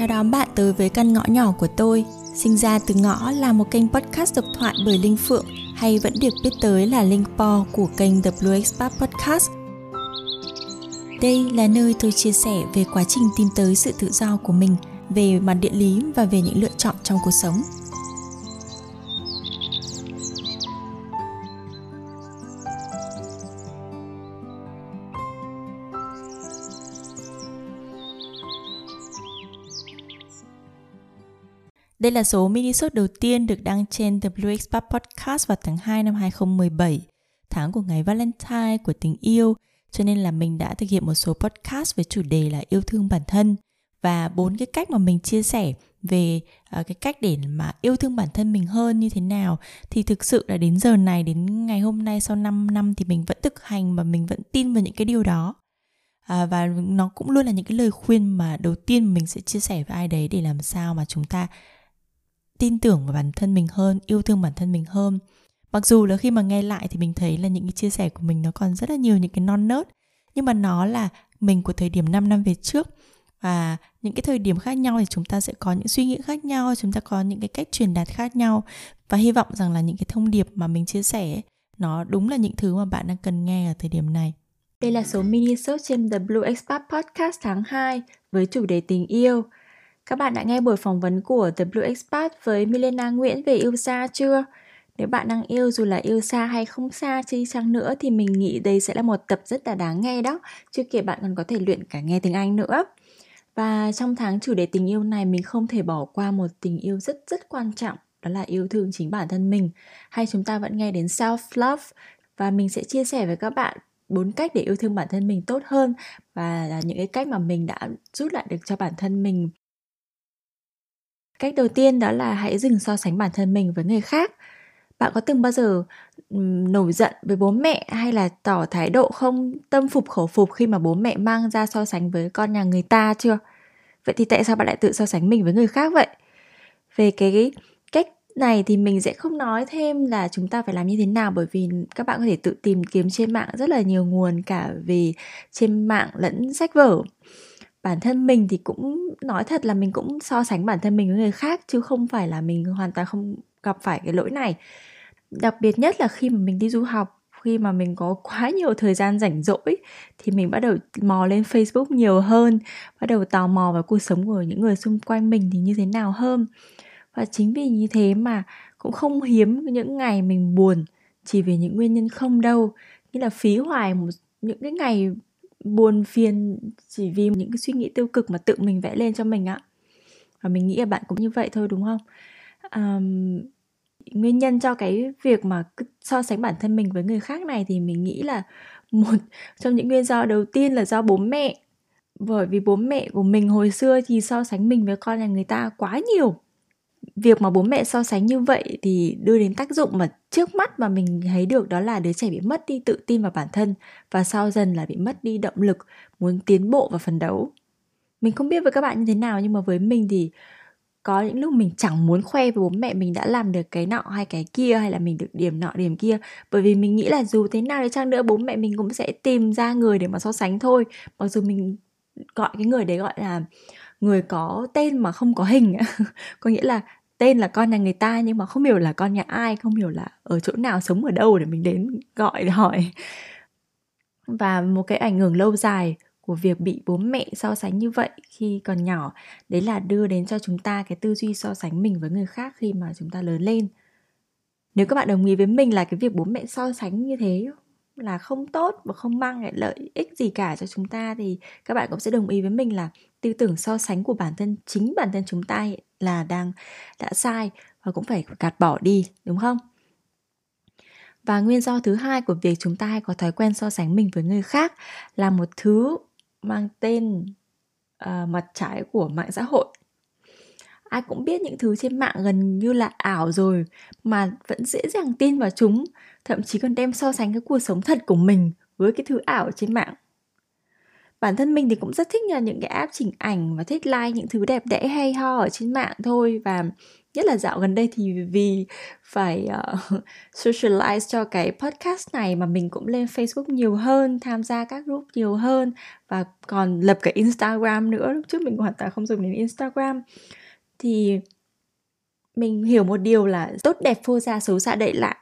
Chào đón bạn tới với căn ngõ nhỏ của tôi. Sinh ra từ ngõ là một kênh podcast độc thoại bởi Linh Phượng, hay vẫn được biết tới là Linh Po của kênh The Blue Expat Podcast. Đây là nơi tôi chia sẻ về quá trình tìm tới sự tự do của mình, về mặt địa lý và về những lựa chọn trong cuộc sống. Đây là số mini sốt đầu tiên được đăng trên The Podcast vào tháng 2 năm 2017, tháng của ngày Valentine của tình yêu, cho nên là mình đã thực hiện một số podcast với chủ đề là yêu thương bản thân và bốn cái cách mà mình chia sẻ về uh, cái cách để mà yêu thương bản thân mình hơn như thế nào. Thì thực sự là đến giờ này đến ngày hôm nay sau 5 năm thì mình vẫn thực hành và mình vẫn tin vào những cái điều đó. À, và nó cũng luôn là những cái lời khuyên mà đầu tiên mình sẽ chia sẻ với ai đấy để làm sao mà chúng ta tin tưởng vào bản thân mình hơn, yêu thương bản thân mình hơn. Mặc dù là khi mà nghe lại thì mình thấy là những cái chia sẻ của mình nó còn rất là nhiều những cái non nớt, nhưng mà nó là mình của thời điểm 5 năm về trước. Và những cái thời điểm khác nhau thì chúng ta sẽ có những suy nghĩ khác nhau, chúng ta có những cái cách truyền đạt khác nhau. Và hy vọng rằng là những cái thông điệp mà mình chia sẻ, nó đúng là những thứ mà bạn đang cần nghe ở thời điểm này. Đây là số mini show trên The Blue Expat Podcast tháng 2 với chủ đề tình yêu các bạn đã nghe buổi phỏng vấn của The Blue Expat với Milena Nguyễn về yêu xa chưa? Nếu bạn đang yêu dù là yêu xa hay không xa chi chăng nữa thì mình nghĩ đây sẽ là một tập rất là đáng nghe đó. Chưa kể bạn còn có thể luyện cả nghe tiếng Anh nữa. Và trong tháng chủ đề tình yêu này mình không thể bỏ qua một tình yêu rất rất quan trọng, đó là yêu thương chính bản thân mình hay chúng ta vẫn nghe đến self love và mình sẽ chia sẻ với các bạn bốn cách để yêu thương bản thân mình tốt hơn và là những cái cách mà mình đã rút lại được cho bản thân mình cách đầu tiên đó là hãy dừng so sánh bản thân mình với người khác. Bạn có từng bao giờ nổi giận với bố mẹ hay là tỏ thái độ không tâm phục khẩu phục khi mà bố mẹ mang ra so sánh với con nhà người ta chưa? Vậy thì tại sao bạn lại tự so sánh mình với người khác vậy? Về cái cách này thì mình sẽ không nói thêm là chúng ta phải làm như thế nào, bởi vì các bạn có thể tự tìm kiếm trên mạng rất là nhiều nguồn cả về trên mạng lẫn sách vở bản thân mình thì cũng nói thật là mình cũng so sánh bản thân mình với người khác chứ không phải là mình hoàn toàn không gặp phải cái lỗi này đặc biệt nhất là khi mà mình đi du học khi mà mình có quá nhiều thời gian rảnh rỗi thì mình bắt đầu mò lên Facebook nhiều hơn, bắt đầu tò mò vào cuộc sống của những người xung quanh mình thì như thế nào hơn. Và chính vì như thế mà cũng không hiếm những ngày mình buồn chỉ vì những nguyên nhân không đâu, như là phí hoài một những cái ngày buồn phiền chỉ vì những cái suy nghĩ tiêu cực mà tự mình vẽ lên cho mình ạ. Và mình nghĩ là bạn cũng như vậy thôi đúng không? Um, nguyên nhân cho cái việc mà so sánh bản thân mình với người khác này thì mình nghĩ là một trong những nguyên do đầu tiên là do bố mẹ. Bởi vì bố mẹ của mình hồi xưa thì so sánh mình với con nhà người ta quá nhiều việc mà bố mẹ so sánh như vậy thì đưa đến tác dụng mà trước mắt mà mình thấy được đó là đứa trẻ bị mất đi tự tin vào bản thân và sau dần là bị mất đi động lực, muốn tiến bộ và phấn đấu. Mình không biết với các bạn như thế nào nhưng mà với mình thì có những lúc mình chẳng muốn khoe với bố mẹ mình đã làm được cái nọ hay cái kia hay là mình được điểm nọ, điểm kia. Bởi vì mình nghĩ là dù thế nào đi chăng nữa bố mẹ mình cũng sẽ tìm ra người để mà so sánh thôi. Mặc dù mình gọi cái người đấy gọi là người có tên mà không có hình. Có nghĩa là tên là con nhà người ta nhưng mà không hiểu là con nhà ai, không hiểu là ở chỗ nào, sống ở đâu để mình đến gọi, để hỏi. Và một cái ảnh hưởng lâu dài của việc bị bố mẹ so sánh như vậy khi còn nhỏ, đấy là đưa đến cho chúng ta cái tư duy so sánh mình với người khác khi mà chúng ta lớn lên. Nếu các bạn đồng ý với mình là cái việc bố mẹ so sánh như thế là không tốt và không mang lại lợi ích gì cả cho chúng ta thì các bạn cũng sẽ đồng ý với mình là tư tưởng so sánh của bản thân chính bản thân chúng ta là đang đã sai và cũng phải gạt bỏ đi đúng không? Và nguyên do thứ hai của việc chúng ta hay có thói quen so sánh mình với người khác là một thứ mang tên uh, mặt trái của mạng xã hội ai cũng biết những thứ trên mạng gần như là ảo rồi mà vẫn dễ dàng tin vào chúng thậm chí còn đem so sánh cái cuộc sống thật của mình với cái thứ ảo trên mạng bản thân mình thì cũng rất thích là những cái app chỉnh ảnh và thích like những thứ đẹp đẽ hay ho ở trên mạng thôi và nhất là dạo gần đây thì vì phải uh, socialize cho cái podcast này mà mình cũng lên Facebook nhiều hơn, tham gia các group nhiều hơn và còn lập cái Instagram nữa. Lúc trước mình hoàn toàn không dùng đến Instagram. Thì mình hiểu một điều là tốt đẹp phô ra xấu xa đậy lại,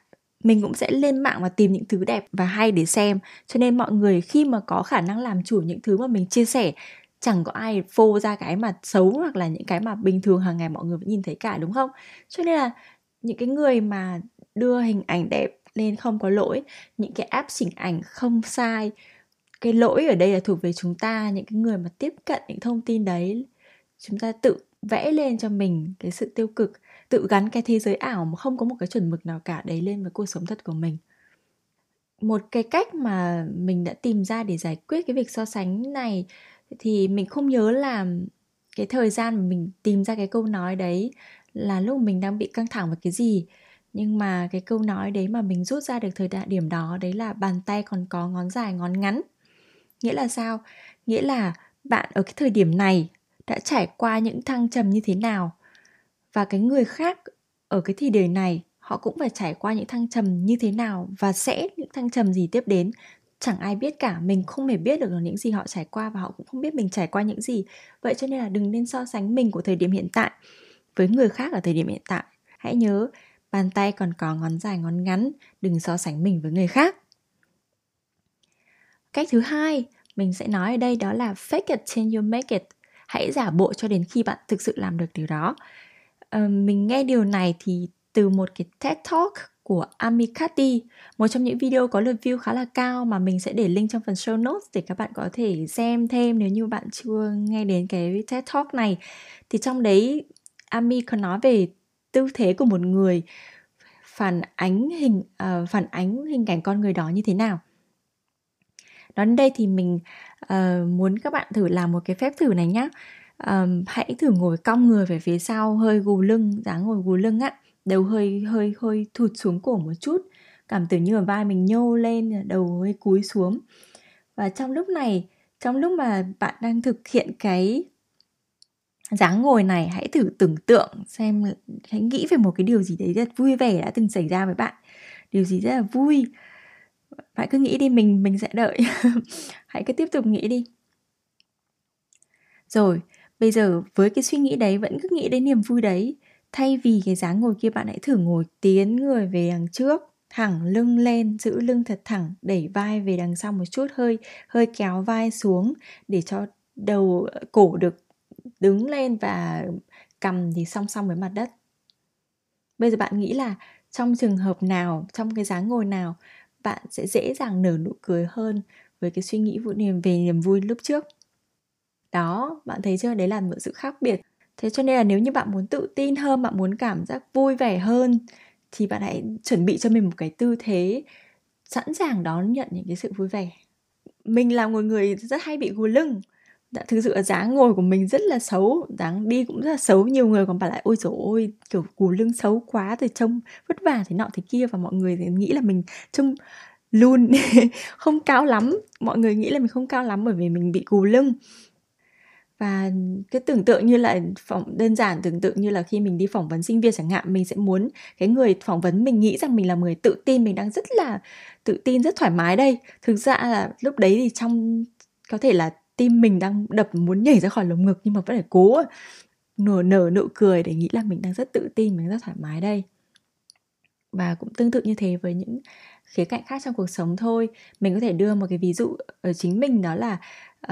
mình cũng sẽ lên mạng và tìm những thứ đẹp và hay để xem. Cho nên mọi người khi mà có khả năng làm chủ những thứ mà mình chia sẻ, chẳng có ai phô ra cái mà xấu hoặc là những cái mà bình thường hàng ngày mọi người vẫn nhìn thấy cả, đúng không? Cho nên là những cái người mà đưa hình ảnh đẹp lên không có lỗi, những cái app chỉnh ảnh không sai, cái lỗi ở đây là thuộc về chúng ta, những cái người mà tiếp cận những thông tin đấy, chúng ta tự vẽ lên cho mình cái sự tiêu cực, tự gắn cái thế giới ảo mà không có một cái chuẩn mực nào cả đấy lên với cuộc sống thật của mình. Một cái cách mà mình đã tìm ra để giải quyết cái việc so sánh này thì mình không nhớ là cái thời gian mà mình tìm ra cái câu nói đấy là lúc mình đang bị căng thẳng với cái gì. Nhưng mà cái câu nói đấy mà mình rút ra được thời đại điểm đó, đấy là bàn tay còn có ngón dài, ngón ngắn. Nghĩa là sao? Nghĩa là bạn ở cái thời điểm này đã trải qua những thăng trầm như thế nào. Và cái người khác ở cái thời điểm này, họ cũng phải trải qua những thăng trầm như thế nào và sẽ những thăng trầm gì tiếp đến. Chẳng ai biết cả, mình không hề biết được những gì họ trải qua và họ cũng không biết mình trải qua những gì. Vậy cho nên là đừng nên so sánh mình của thời điểm hiện tại với người khác ở thời điểm hiện tại. Hãy nhớ, bàn tay còn có ngón dài, ngón ngắn, đừng so sánh mình với người khác. Cách thứ hai mình sẽ nói ở đây đó là fake it till you make it hãy giả bộ cho đến khi bạn thực sự làm được điều đó. Uh, mình nghe điều này thì từ một cái TED Talk của Amikati Một trong những video có lượt view khá là cao mà mình sẽ để link trong phần show notes để các bạn có thể xem thêm nếu như bạn chưa nghe đến cái TED Talk này. Thì trong đấy Ami có nói về tư thế của một người phản ánh hình uh, phản ánh hình ảnh con người đó như thế nào nói đến đây thì mình uh, muốn các bạn thử làm một cái phép thử này nhé um, ờ, hãy thử ngồi cong người về phía sau hơi gù lưng dáng ngồi gù lưng á đầu hơi hơi hơi thụt xuống cổ một chút. Cảm tưởng như là vai mình nhô lên đầu hơi cúi xuống. Và trong lúc này trong lúc mà bạn đang thực hiện cái dáng ngồi này hãy thử tưởng tượng xem hãy nghĩ về một cái điều gì đấy rất vui vẻ đã từng xảy ra với bạn. Điều gì rất là vui bạn cứ nghĩ đi, mình mình sẽ đợi. Hãy cứ tiếp tục nghĩ đi. Rồi, bây giờ với cái suy nghĩ đấy, vẫn cứ nghĩ đến niềm vui đấy. Thay vì cái dáng ngồi kia, bạn hãy thử ngồi tiến người về đằng trước, thẳng lưng lên, giữ lưng thật thẳng, đẩy vai về đằng sau một chút, hơi hơi kéo vai xuống để cho đầu ờ, cổ được đứng lên và cầm thì song song với mặt đất. Bây giờ bạn nghĩ là trong trường hợp nào, trong cái dáng ngồi nào bạn sẽ dễ dàng nở nụ cười hơn với cái suy nghĩ vụ niềm, về niềm vui lúc trước. Đó, bạn thấy chưa? Đấy là một sự khác biệt. Thế cho nên là nếu như bạn muốn tự tin hơn, bạn muốn cảm giác vui vẻ hơn, thì bạn hãy chuẩn bị cho mình một cái tư thế sẵn sàng đón nhận những cái sự vui vẻ. Mình là một người rất hay bị gù lưng đã thực sự là dáng ngồi của mình rất là xấu, dáng đi cũng rất là xấu. Nhiều người còn bảo lại, ôi dồi ôi, kiểu, cù lưng xấu quá, rồi trông vất vả thế nọ thế kia. Và mọi người thì nghĩ là mình trông luôn không cao lắm. Mọi người nghĩ là mình không cao lắm bởi vì mình bị cù lưng. Và cái tưởng tượng như là phỏng, đơn giản tưởng tượng như là khi mình đi phỏng vấn sinh viên chẳng hạn, mình sẽ muốn cái người phỏng vấn mình nghĩ rằng mình là người tự tin, mình đang rất là tự tin, rất thoải mái đây. Thực ra là lúc đấy thì trong, có thể là tim mình đang đập muốn nhảy ra khỏi lồng ngực nhưng mà vẫn phải cố nở nở nụ cười để nghĩ là mình đang rất tự tin mình rất thoải mái đây. Và cũng tương tự như thế với những khía cạnh khác trong cuộc sống thôi. Mình có thể đưa một cái ví dụ ở chính mình đó là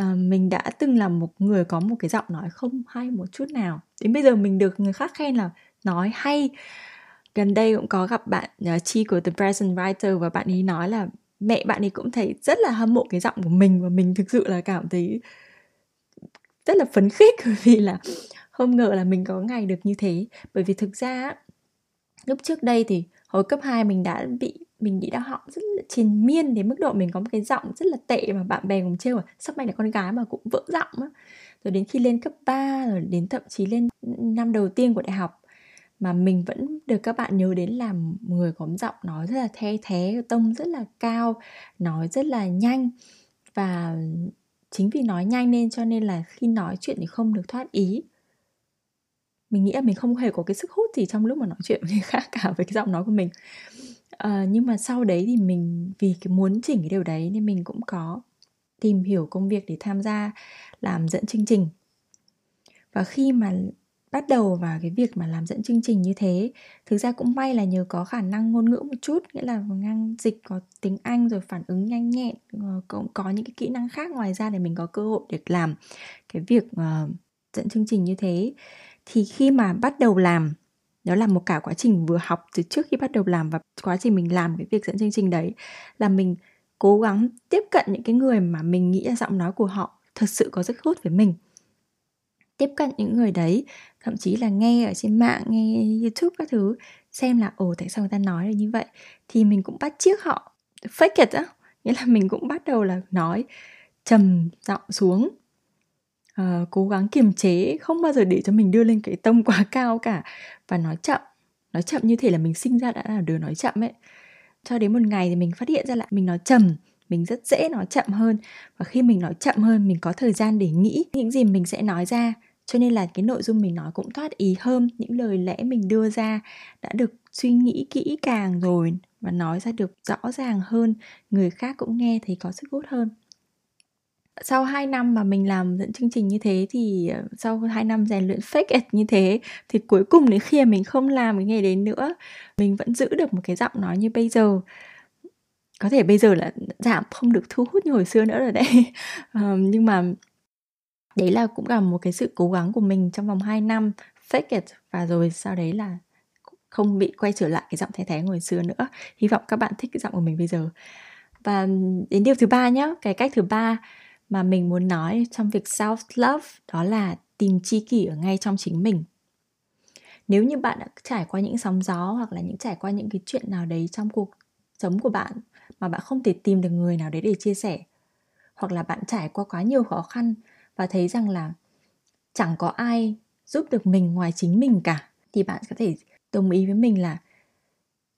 uh, mình đã từng là một người có một cái giọng nói không hay một chút nào. Đến bây giờ mình được người khác khen là nói hay. Gần đây cũng có gặp bạn uh, chi của The Present Writer và bạn ấy nói là mẹ bạn ấy cũng thấy rất là hâm mộ cái giọng của mình và mình thực sự là cảm thấy rất là phấn khích bởi vì là không ngờ là mình có ngày được như thế. Bởi vì thực ra lúc trước đây thì hồi cấp 2 mình đã bị, mình bị đau họng rất là triền miên đến mức độ mình có một cái giọng rất là tệ mà bạn bè cùng trêu sắp mày là con gái mà cũng vỡ giọng á? Rồi đến khi lên cấp 3 rồi đến thậm chí lên năm đầu tiên của đại học mà mình vẫn được các bạn nhớ đến là người có giọng nói rất là the thế tông rất là cao nói rất là nhanh. Và chính vì nói nhanh nên cho nên là khi nói chuyện thì không được thoát ý. Mình nghĩ là mình không hề có cái sức hút gì trong lúc mà nói chuyện với người khác cả với cái giọng nói của mình. À, nhưng mà sau đấy thì mình vì cái muốn chỉnh cái điều đấy nên mình cũng có tìm hiểu công việc để tham gia làm dẫn chương trình. Và khi mà bắt đầu vào cái việc mà làm dẫn chương trình như thế. Thực ra cũng may là nhờ có khả năng ngôn ngữ một chút nghĩa là ngang dịch có tiếng anh rồi phản ứng nhanh nhẹn ờ, cũng có những cái kỹ năng khác ngoài ra để mình có cơ hội để làm cái việc uh, dẫn chương trình như thế. Thì khi mà bắt đầu làm đó là một cả quá trình vừa học từ trước khi bắt đầu làm và quá trình mình làm cái việc dẫn chương trình đấy là mình cố gắng tiếp cận những cái người mà mình nghĩ là giọng nói của họ thật sự có sức hút với mình. Tiếp cận những người đấy thậm chí là nghe ở trên mạng nghe youtube các thứ xem là ồ tại sao người ta nói là như vậy? Thì mình cũng bắt chiếc họ fake it á. Nghĩa là mình cũng bắt đầu là nói trầm giọng xuống. Uh, cố gắng kiềm chế không bao giờ để cho mình đưa lên cái tông quá cao cả. Và nói chậm nói chậm như thể là mình sinh ra đã là đứa nói chậm ấy. Cho đến một ngày thì mình phát hiện ra lại mình nói trầm mình rất dễ nói chậm hơn. Và khi mình nói chậm hơn mình có thời gian để nghĩ những gì mình sẽ nói ra cho nên là cái nội dung mình nói cũng thoát ý hơn những lời lẽ mình đưa ra đã được suy nghĩ kỹ càng rồi và nói ra được rõ ràng hơn người khác cũng nghe thấy có sức hút hơn. Sau 2 năm mà mình làm dẫn chương trình như thế thì ờ, sau 2 năm rèn luyện fake it như thế thì cuối cùng đến khi mình không làm cái nghề đến nữa mình vẫn giữ được một cái giọng nói như bây giờ. Có thể bây giờ là giảm không được thu hút như hồi xưa nữa rồi đấy. Um, nhưng mà đấy là cũng là một cái sự cố gắng của mình trong vòng 2 năm, fake it. Và rồi sau đấy là không bị quay trở lại cái giọng thay thế hồi xưa nữa. Hy vọng các bạn thích cái giọng của mình bây giờ. Và đến điều thứ ba nhé cái cách thứ ba mà mình muốn nói trong việc self love đó là tìm chi kỷ ở ngay trong chính mình. Nếu như bạn đã trải qua những sóng gió hoặc là những trải qua những cái chuyện nào đấy trong cuộc sống của bạn mà bạn không thể tìm được người nào đấy để chia sẻ, hoặc là bạn trải qua quá nhiều khó khăn và thấy rằng là chẳng có ai giúp được mình ngoài chính mình cả thì bạn có thể đồng ý với mình là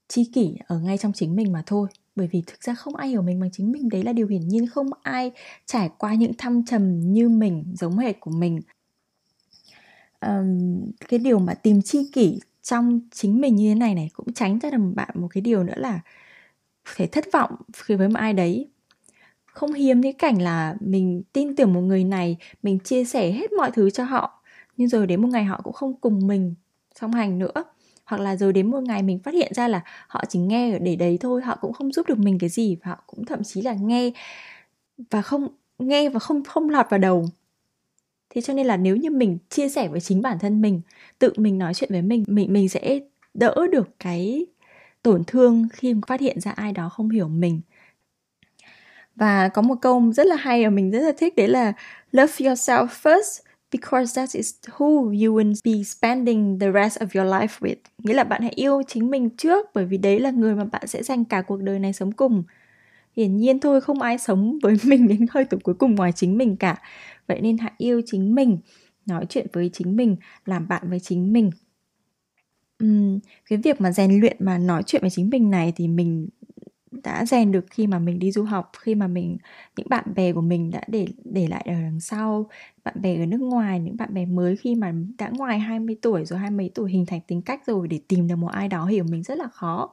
chi kỷ ở ngay trong chính mình mà thôi. Bởi vì thực ra không ai hiểu mình bằng chính mình đấy là điều hiển nhiên. Không ai trải qua những thăng trầm như mình giống hệt của mình. Um, cái điều mà tìm chi kỷ trong chính mình như thế này này cũng tránh cho được bạn một cái điều nữa là thể thất vọng khi với một ai đấy không hiếm cái cảnh là mình tin tưởng một người này, mình chia sẻ hết mọi thứ cho họ. Nhưng rồi đến một ngày họ cũng không cùng mình song hành nữa. Hoặc là rồi đến một ngày mình phát hiện ra là họ chỉ nghe ở để đấy thôi, họ cũng không giúp được mình cái gì và họ cũng thậm chí là nghe và không, nghe và không không lọt vào đầu. Thế cho nên là nếu như mình chia sẻ với chính bản thân mình, tự mình nói chuyện với mình mình mình sẽ đỡ được cái tổn thương khi phát hiện ra ai đó không hiểu mình và có một câu rất là hay và mình rất là thích đấy là love yourself first because that is who you will be spending the rest of your life with. Nghĩa là bạn hãy yêu chính mình trước bởi vì đấy là người mà bạn sẽ dành cả cuộc đời này sống cùng. Hiển nhiên thôi không ai sống với mình đến hơi tuổi cuối cùng ngoài chính mình cả. Vậy nên hãy yêu chính mình, nói chuyện với chính mình, làm bạn với chính mình. Uhm, cái việc mà rèn luyện mà nói chuyện với chính mình này thì mình đã rèn được khi mà mình đi du học, khi mà mình, những bạn bè của mình đã để để lại ở đằng sau, bạn bè ở nước ngoài, những bạn bè mới khi mà đã ngoài 20 tuổi rồi, hai mấy tuổi hình thành tính cách rồi để tìm được một ai đó hiểu mình rất là khó.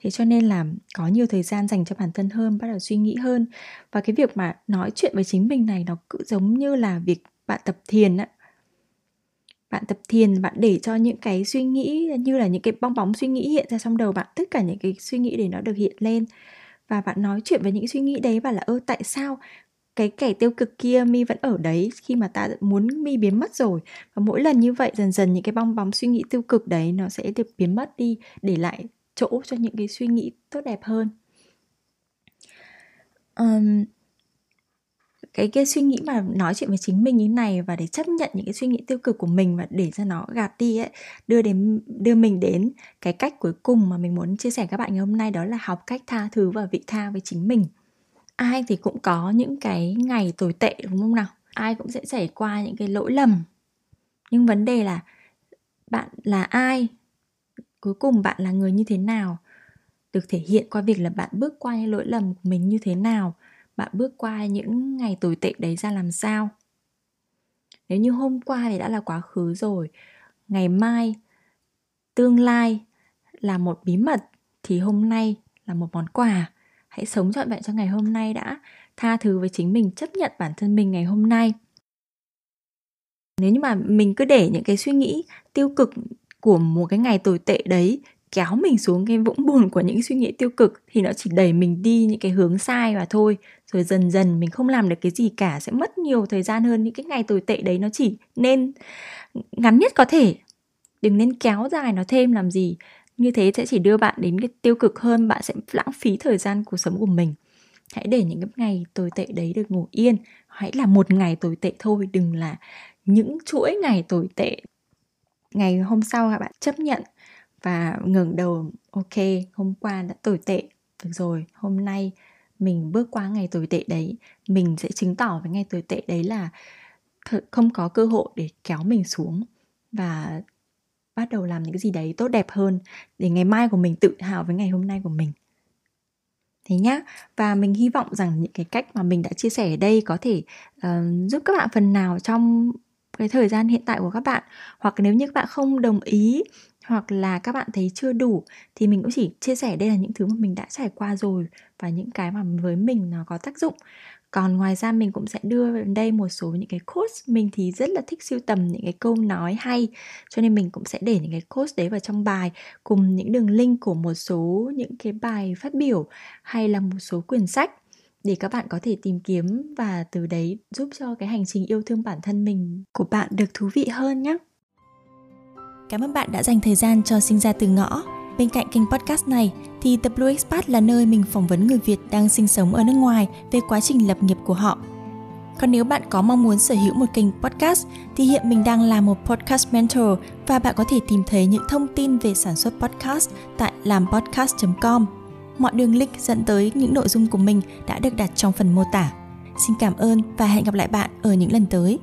Thế cho nên là có nhiều thời gian dành cho bản thân hơn, bắt đầu suy nghĩ hơn. Và cái việc mà nói chuyện với chính mình này nó cứ giống như là việc bạn tập thiền á bạn tập thiền bạn để cho những cái suy nghĩ như là những cái bong bóng suy nghĩ hiện ra trong đầu bạn tất cả những cái suy nghĩ để nó được hiện lên. Và bạn nói chuyện với những suy nghĩ đấy và là ơ tại sao cái kẻ tiêu cực kia mi vẫn ở đấy khi mà ta muốn mi biến mất rồi? Và mỗi lần như vậy dần dần những cái bong bóng suy nghĩ tiêu cực đấy nó sẽ được biến mất đi để lại chỗ cho những cái suy nghĩ tốt đẹp hơn. Um, cái cái suy nghĩ mà nói chuyện với chính mình như này và để chấp nhận những cái suy nghĩ tiêu cực của mình và để cho nó gạt đi ấy, đưa đến, đưa mình đến cái cách cuối cùng mà mình muốn chia sẻ các bạn ngày hôm nay, đó là học cách tha thứ và vị tha với chính mình. Ai thì cũng có những cái ngày tồi tệ, đúng không nào? Ai cũng sẽ trải qua những cái lỗi lầm. Nhưng vấn đề là bạn là ai? Cuối cùng bạn là người như thế nào? Được thể hiện qua việc là bạn bước qua những lỗi lầm của mình như thế nào? Bạn bước qua những ngày tồi tệ đấy ra làm sao? Nếu như hôm qua thì đã là quá khứ rồi, ngày mai, tương lai là một bí mật, thì hôm nay là một món quà. Hãy sống trọn vẹn cho ngày hôm nay đã, tha thứ với chính mình, chấp nhận bản thân mình ngày hôm nay. Nếu như mà mình cứ để những cái suy nghĩ tiêu cực của một cái ngày tồi tệ đấy kéo mình xuống cái vũng bùn của những suy nghĩ tiêu cực thì nó chỉ đẩy mình đi những cái hướng sai và thôi. Rồi dần dần mình không làm được cái gì cả, sẽ mất nhiều thời gian hơn những cái ngày tồi tệ đấy. Nó chỉ nên ngắn nhất có thể, đừng nên kéo dài nó thêm làm gì. Như thế sẽ chỉ đưa bạn đến cái tiêu cực hơn, bạn sẽ lãng phí thời gian cuộc sống của mình. Hãy để những cái ngày tồi tệ đấy được ngủ yên. Hãy là một ngày tồi tệ thôi, đừng là những chuỗi ngày tồi tệ. Ngày hôm sau các bạn chấp nhận và ngẩng đầu ok hôm qua đã tồi tệ. Được rồi hôm nay mình bước qua ngày tồi tệ đấy. Mình sẽ chứng tỏ với ngày tồi tệ đấy là không có cơ hội để kéo mình xuống và bắt đầu làm những cái gì đấy tốt đẹp hơn để ngày mai của mình tự hào với ngày hôm nay của mình. Thế nhá. Và mình hy vọng rằng những cái cách mà mình đã chia sẻ ở đây có thể uh, giúp các bạn phần nào trong cái thời gian hiện tại của các bạn. Hoặc nếu như các bạn không đồng ý, hoặc là các bạn thấy chưa đủ, thì mình cũng chỉ chia sẻ đây là những thứ mà mình đã trải qua rồi và những cái mà với mình nó có tác dụng. Còn ngoài ra mình cũng sẽ đưa vào đây một số những cái quotes mình thì rất là thích siêu tầm những cái câu nói hay. Cho nên mình cũng sẽ để những cái quotes đấy vào trong bài, cùng những đường link của một số những cái bài phát biểu hay là một số quyển sách để các bạn có thể tìm kiếm và từ đấy giúp cho cái hành trình yêu thương bản thân mình của bạn được thú vị hơn nhé. Cảm ơn bạn đã dành thời gian cho sinh ra từ ngõ. Bên cạnh kênh podcast này thì The Blue Expat là nơi mình phỏng vấn người Việt đang sinh sống ở nước ngoài về quá trình lập nghiệp của họ. Còn nếu bạn có mong muốn sở hữu một kênh podcast thì hiện mình đang là một podcast mentor và bạn có thể tìm thấy những thông tin về sản xuất podcast tại làmpodcast.com. Mọi đường link dẫn tới những nội dung của mình đã được đặt trong phần mô tả. Xin cảm ơn và hẹn gặp lại bạn ở những lần tới.